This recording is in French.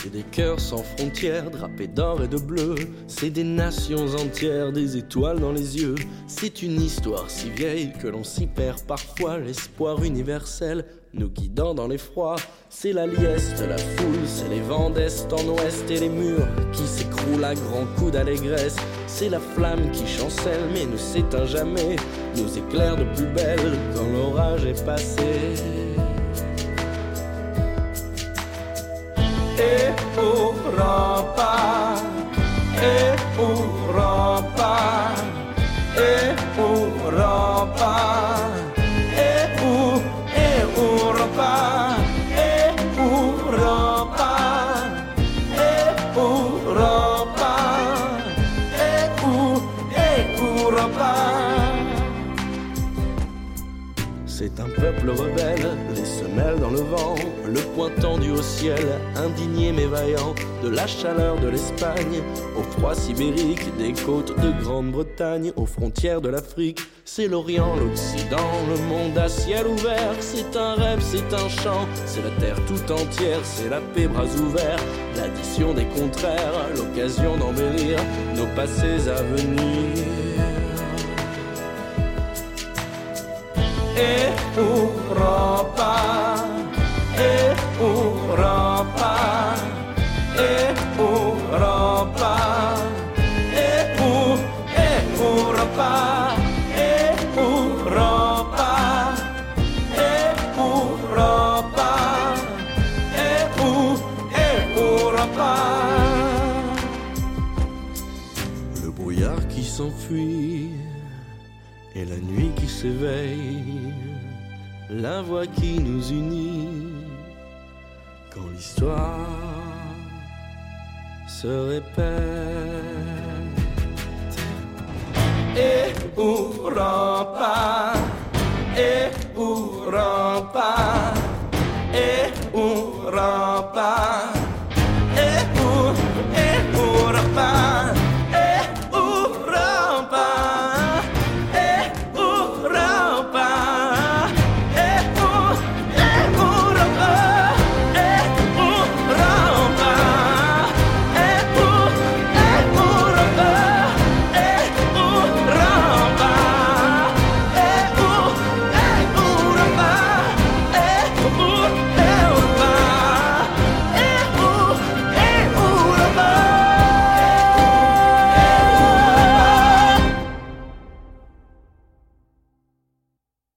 C'est des cœurs sans frontières, drapés d'or et de bleu. C'est des nations entières, des étoiles dans les yeux. C'est une histoire si vieille que l'on s'y perd parfois. L'espoir universel nous guidant dans les froids. C'est la liesse de la foule, c'est les vents d'est en ouest et les murs qui s'écroulent à grands coups d'allégresse. C'est la flamme qui chancelle mais ne s'éteint jamais, nous éclaire de plus belle quand l'orage est passé. Europa, Europa, Europa, Eu, Europa, Europa, Europa, Eu, Europa. C'est un peuple rebelle, les semelles dans le vent, le poing tendu au ciel, indigné mais vaillant, de la chaleur de l'Espagne, au froid sibérique, des côtes de Grande-Bretagne, aux frontières de l'Afrique. C'est l'Orient, l'Occident, le monde à ciel ouvert, c'est un rêve, c'est un chant, c'est la terre tout entière, c'est la paix bras ouverts, l'addition des contraires, l'occasion d'embellir nos passés à venir. Europa, Europa, Europa, Europa, s'enfuit et la nuit qui s'éveille, la voix qui nous unit quand l'histoire se répète. Et Europa, et Europa, et Europa.